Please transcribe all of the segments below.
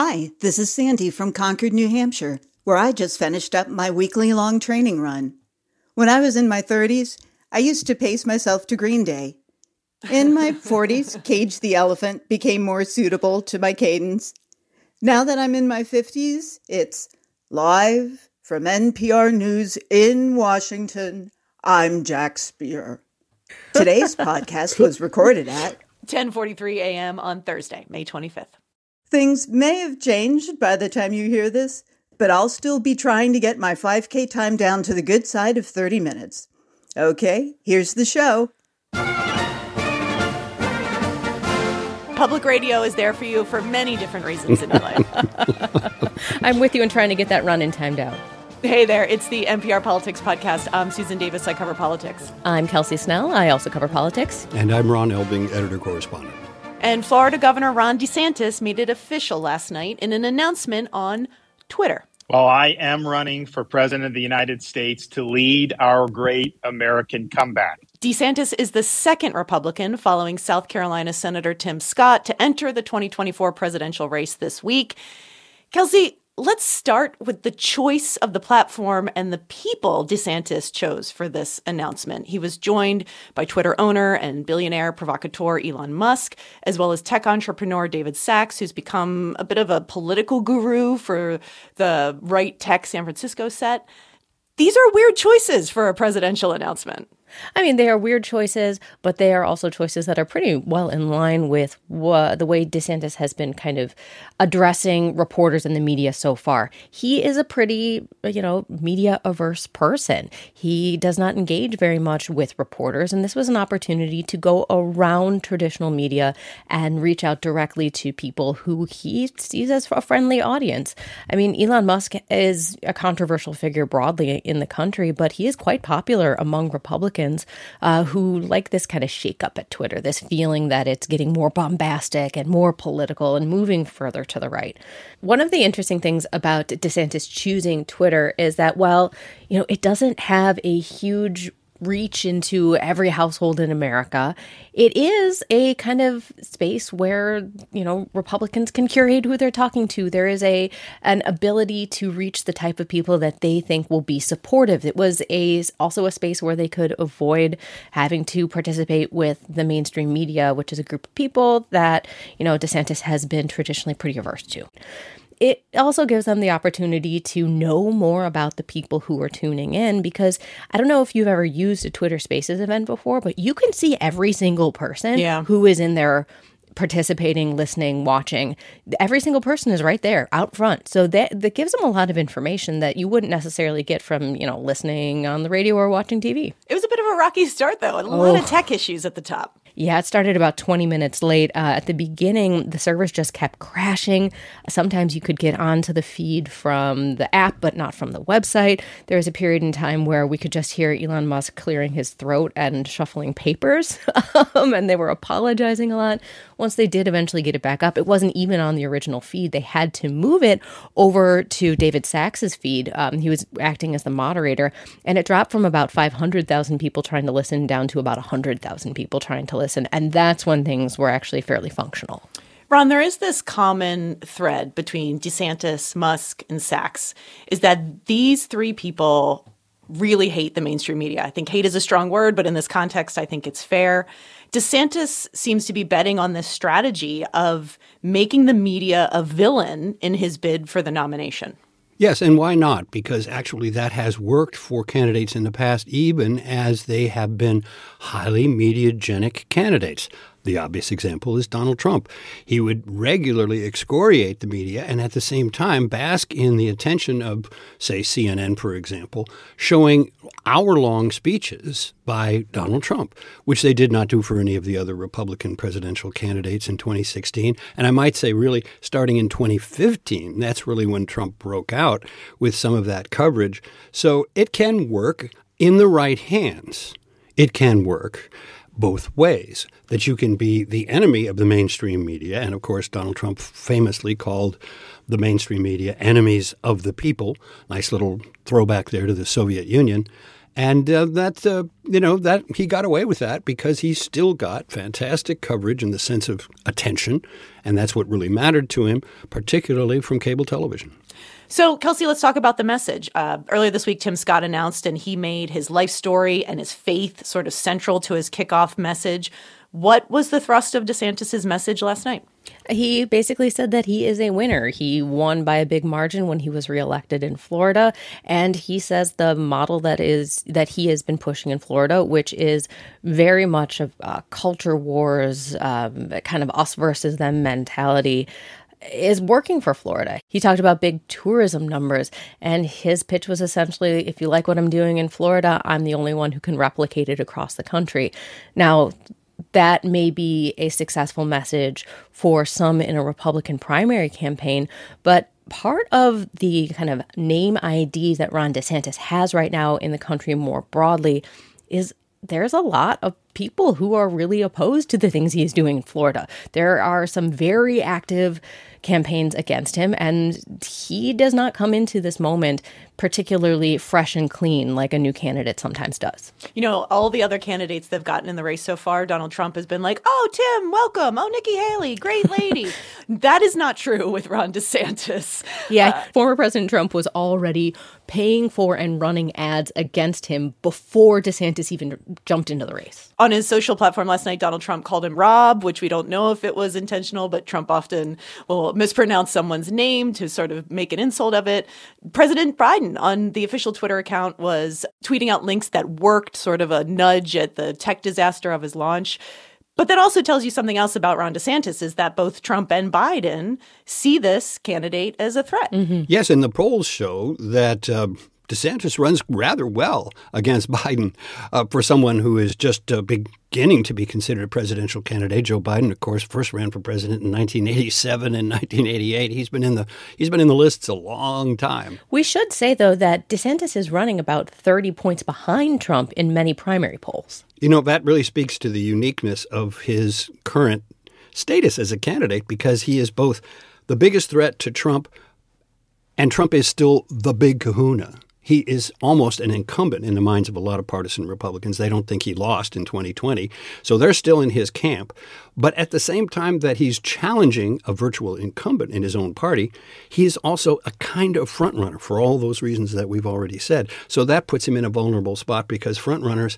Hi, this is Sandy from Concord, New Hampshire, where I just finished up my weekly long training run. When I was in my 30s, I used to pace myself to Green Day. In my 40s, Cage the Elephant became more suitable to my cadence. Now that I'm in my 50s, it's live from NPR News in Washington. I'm Jack Speer. Today's podcast was recorded at 10:43 a.m. on Thursday, May 25th. Things may have changed by the time you hear this, but I'll still be trying to get my 5K time down to the good side of 30 minutes. Okay, here's the show. Public radio is there for you for many different reasons in your life. I'm with you in trying to get that run in time down. Hey there, it's the NPR Politics Podcast. I'm Susan Davis. I cover politics. I'm Kelsey Snell. I also cover politics. And I'm Ron Elving, editor correspondent. And Florida Governor Ron DeSantis made it official last night in an announcement on Twitter. Well, I am running for president of the United States to lead our great American comeback. DeSantis is the second Republican following South Carolina Senator Tim Scott to enter the 2024 presidential race this week. Kelsey, let's start with the choice of the platform and the people DeSantis chose for this announcement. He was joined by Twitter owner and billionaire provocateur Elon Musk, as well as tech entrepreneur David Sacks, who's become a bit of a political guru for the right tech San Francisco set. These are weird choices for a presidential announcement. I mean, they are weird choices, but they are also choices that are pretty well in line with the way DeSantis has been kind of addressing reporters in the media so far. He is a pretty, you know, media averse person. He does not engage very much with reporters, and this was an opportunity to go around traditional media and reach out directly to people who he sees as a friendly audience. I mean, Elon Musk is a controversial figure broadly in the country, but he is quite popular among Republicans Uh, who like this kind of shakeup at Twitter, this feeling that it's getting more bombastic and more political and moving further to the right. One of the interesting things about DeSantis choosing Twitter is that, well, you know, it doesn't have a huge reach into every household in America. It is a kind of space where, you know, Republicans can curate who they're talking to. There is a an ability to reach the type of people that they think will be supportive. It was a also a space where they could avoid having to participate with the mainstream media, which is a group of people that, you know, DeSantis has been traditionally pretty averse to it also gives them the opportunity to know more about the people who are tuning in because I don't know if you've ever used a Twitter Spaces event before, but you can see every single person yeah. who is in there participating, listening, watching. Every single person is right there out front. So that that gives them a lot of information that you wouldn't necessarily get from, you know, listening on the radio or watching TV. It was a bit of a rocky start though, and a oh. lot of tech issues at the top. Yeah, it started about 20 minutes late. Uh, at the beginning, the servers just kept crashing. Sometimes you could get onto the feed from the app, but not from the website. There was a period in time where we could just hear Elon Musk clearing his throat and shuffling papers, um, and they were apologizing a lot. Once they did eventually get it back up, it wasn't even on the original feed. They had to move it over to David Sacks's feed. Um, he was acting as the moderator, and it dropped from about 500,000 people trying to listen down to about 100,000 people trying to listen And that's when things were actually fairly functional. Ron, there is this common thread between DeSantis, Musk, and Sacks is that these three people really hate the mainstream media. I think hate is a strong word, but in this context, I think it's fair. DeSantis seems to be betting on this strategy of making the media a villain in his bid for the nomination. Yes, and why not? Because actually that has worked for candidates in the past, even as they have been highly mediagenic candidates. The obvious example is Donald Trump. He would regularly excoriate the media and at the same time bask in the attention of, say, CNN, for example, showing hour long speeches by Donald Trump, which they did not do for any of the other Republican presidential candidates in 2016. And I might say, really, starting in 2015, that's really when Trump broke out with some of that coverage. So it can work in the right hands. It can work both ways. That you can be the enemy of the mainstream media, and of course, Donald Trump famously called the mainstream media enemies of the people. Nice little throwback there to the Soviet Union. And uh, that, uh, you know, that he got away with that because he still got fantastic coverage in the sense of attention. And that's what really mattered to him, particularly from cable television. So, Kelsey, let's talk about the message. Uh, earlier this week, Tim Scott announced and he made his life story and his faith sort of central to his kickoff message. What was the thrust of DeSantis's message last night? He basically said that he is a winner. He won by a big margin when he was reelected in Florida, and he says the model that is that he has been pushing in Florida, which is very much of uh, culture wars, um, kind of us versus them mentality, is working for Florida. He talked about big tourism numbers, and his pitch was essentially if you like what I'm doing in Florida, I'm the only one who can replicate it across the country. Now, that may be a successful message for some in a Republican primary campaign, but part of the kind of name ID that Ron DeSantis has right now in the country more broadly is there's a lot of people who are really opposed to the things he is doing in Florida. There are some very active campaigns against him, and he does not come into this moment particularly fresh and clean like a new candidate sometimes does. You know, all the other candidates that have gotten in the race so far, Donald Trump has been like, oh, Tim, welcome. Oh, Nikki Haley, great lady. that is not true with Ron DeSantis. Yeah, uh, former President Trump was already paying for and running ads against him before DeSantis even jumped into the race. On his social platform last night, Donald Trump called him Rob, which we don't know if it was intentional, but Trump often will mispronounce someone's name to sort of make an insult of it. President Biden on the official Twitter account was tweeting out links that worked, sort of a nudge at the tech disaster of his launch. But that also tells you something else about Ron DeSantis is that both Trump and Biden see this candidate as a threat. Mm-hmm. Yes, and the polls show that uh, DeSantis runs rather well against Biden uh, for someone who is just uh, beginning to be considered a presidential candidate. Joe Biden, of course, first ran for president in 1987 and 1988. He's been in the he's been in the lists a long time. We should say though that DeSantis is running about 30 points behind Trump in many primary polls. You know, that really speaks to the uniqueness of his current status as a candidate because he is both the biggest threat to Trump and Trump is still the big kahuna he is almost an incumbent in the minds of a lot of partisan Republicans. They don't think he lost in 2020. So they're still in his camp. But at the same time that he's challenging a virtual incumbent in his own party, he is also a kind of frontrunner for all those reasons that we've already said. So that puts him in a vulnerable spot because frontrunners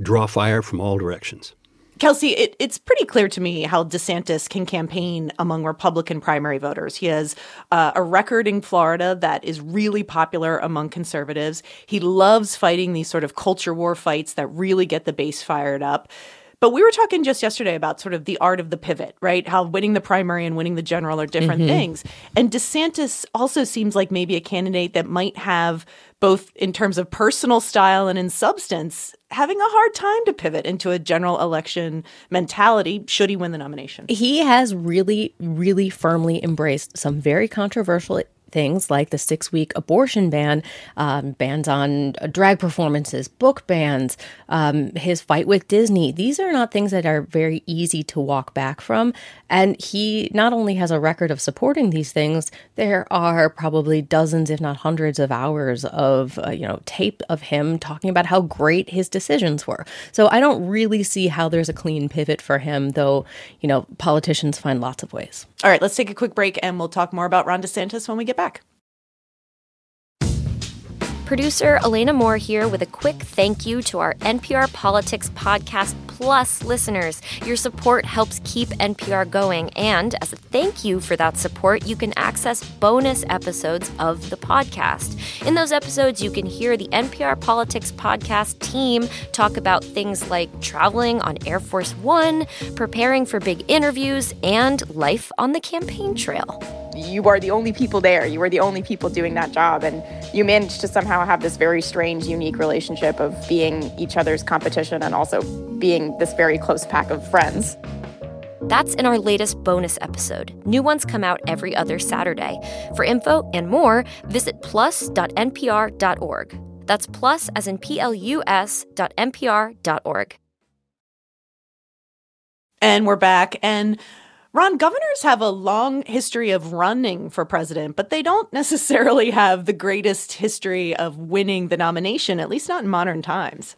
draw fire from all directions. Kelsey, it, it's pretty clear to me how DeSantis can campaign among Republican primary voters. He has uh, a record in Florida that is really popular among conservatives. He loves fighting these sort of culture war fights that really get the base fired up. But we were talking just yesterday about sort of the art of the pivot, right? How winning the primary and winning the general are different mm-hmm. things. And DeSantis also seems like maybe a candidate that might have both in terms of personal style and in substance, having a hard time to pivot into a general election mentality should he win the nomination. He has really, really firmly embraced some very controversial things like the six week abortion ban, um, bans on drag performances, book bans, um, his fight with Disney. These are not things that are very easy to walk back from. And he not only has a record of supporting these things, there are probably dozens, if not hundreds, of hours of uh, you know tape of him talking about how great his decisions were. So I don't really see how there's a clean pivot for him, though. You know, politicians find lots of ways. All right, let's take a quick break, and we'll talk more about Ron DeSantis when we get back back. Producer Elena Moore here with a quick thank you to our NPR Politics Podcast Plus listeners. Your support helps keep NPR going, and as a thank you for that support, you can access bonus episodes of the podcast. In those episodes, you can hear the NPR Politics Podcast team talk about things like traveling on Air Force One, preparing for big interviews, and life on the campaign trail you are the only people there. You are the only people doing that job. And you manage to somehow have this very strange, unique relationship of being each other's competition and also being this very close pack of friends. That's in our latest bonus episode. New ones come out every other Saturday. For info and more, visit plus.npr.org. That's plus as in P L U S dot NPR.org. And we're back. And Ron, governors have a long history of running for president, but they don't necessarily have the greatest history of winning the nomination, at least not in modern times.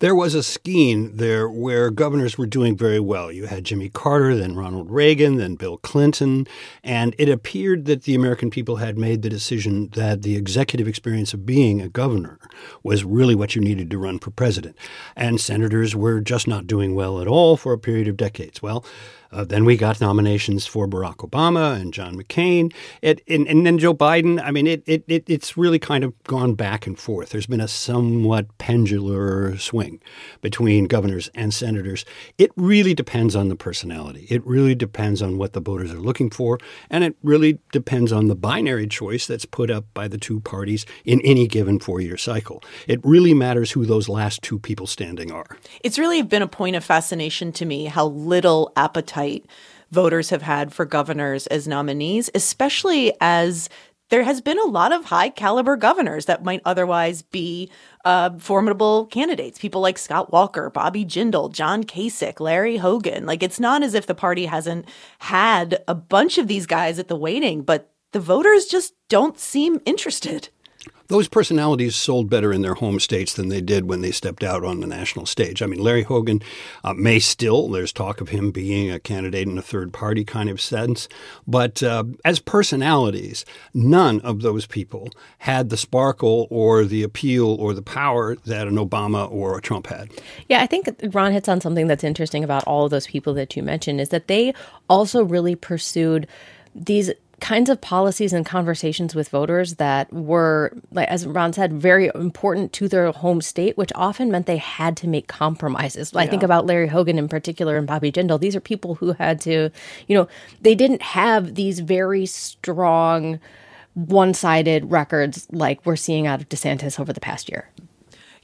There was a scheme there where governors were doing very well. You had Jimmy Carter, then Ronald Reagan, then Bill Clinton, and it appeared that the American people had made the decision that the executive experience of being a governor was really what you needed to run for president. And senators were just not doing well at all for a period of decades. Well, uh, then we got nominations for Barack Obama and John McCain. It, and, and, then Joe Biden. I mean, it, it, it, it's really kind of gone back and forth. There's been a somewhat pendular swing between governors and senators. It really depends on the personality. It really depends on what the voters are looking for. And it really depends on the binary choice that's put up by the two parties in any given four year cycle. It really matters who those last two people standing are. It's really been a point of fascination to me how little appetite appetite voters have had for governors as nominees, especially as there has been a lot of high caliber governors that might otherwise be uh, formidable candidates. People like Scott Walker, Bobby Jindal, John Kasich, Larry Hogan. Like it's not as if the party hasn't had a bunch of these guys at the waiting, but the voters just don't seem interested those personalities sold better in their home states than they did when they stepped out on the national stage. I mean, Larry Hogan uh, may still, there's talk of him being a candidate in a third party kind of sense, but uh, as personalities, none of those people had the sparkle or the appeal or the power that an Obama or a Trump had. Yeah, I think Ron hits on something that's interesting about all of those people that you mentioned is that they also really pursued these kinds of policies and conversations with voters that were, like as Ron said, very important to their home state, which often meant they had to make compromises. Yeah. I think about Larry Hogan in particular and Bobby Jindal. These are people who had to, you know, they didn't have these very strong, one sided records like we're seeing out of DeSantis over the past year.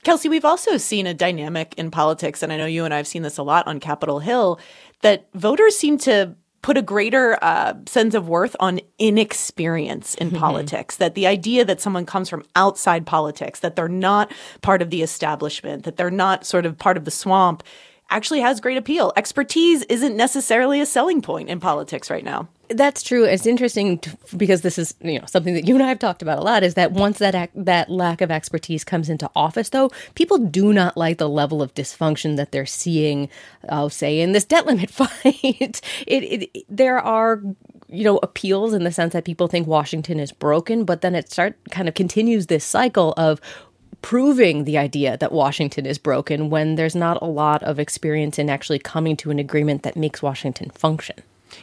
Kelsey, we've also seen a dynamic in politics, and I know you and I have seen this a lot on Capitol Hill, that voters seem to put a greater uh, sense of worth on inexperience in mm-hmm. politics. That the idea that someone comes from outside politics, that they're not part of the establishment, that they're not sort of part of the swamp, actually has great appeal. Expertise isn't necessarily a selling point in politics right now. That's true. It's interesting to, because this is you know something that you and I have talked about a lot. Is that once that ac- that lack of expertise comes into office, though, people do not like the level of dysfunction that they're seeing. I'll say in this debt limit fight. it, it there are you know appeals in the sense that people think Washington is broken, but then it start kind of continues this cycle of proving the idea that Washington is broken when there's not a lot of experience in actually coming to an agreement that makes Washington function.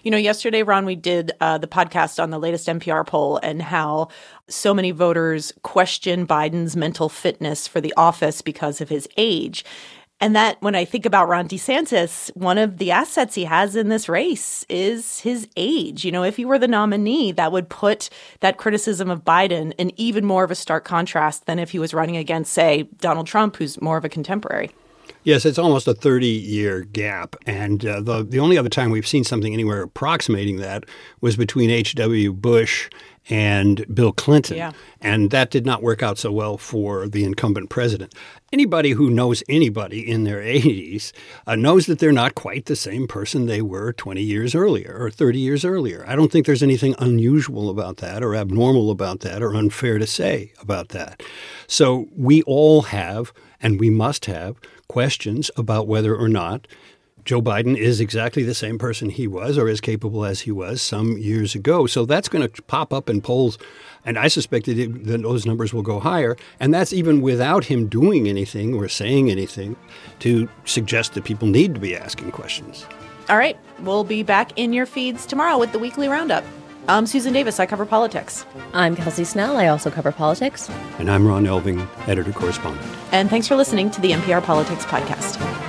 You know, yesterday, Ron, we did uh, the podcast on the latest NPR poll and how so many voters question Biden's mental fitness for the office because of his age. And that when I think about Ron DeSantis, one of the assets he has in this race is his age. You know, if he were the nominee, that would put that criticism of Biden in even more of a stark contrast than if he was running against, say, Donald Trump, who's more of a contemporary. Yes, it's almost a 30 year gap. And uh, the, the only other time we've seen something anywhere approximating that was between H.W. Bush and Bill Clinton. Yeah. And that did not work out so well for the incumbent president. Anybody who knows anybody in their 80s uh, knows that they're not quite the same person they were 20 years earlier or 30 years earlier. I don't think there's anything unusual about that or abnormal about that or unfair to say about that. So we all have, and we must have, questions about whether or not Joe Biden is exactly the same person he was or as capable as he was some years ago. So that's going to pop up in polls. And I suspect that, it, that, those numbers will go higher. And that's even without him doing anything or saying anything to suggest that people need to be asking questions. All right. We'll be back in your feeds tomorrow with the weekly roundup. I'm Susan Davis. I cover politics. I'm Kelsey Snell. I also cover politics. And I'm Ron Elving, editor correspondent. And thanks for listening to the NPR Politics Podcast.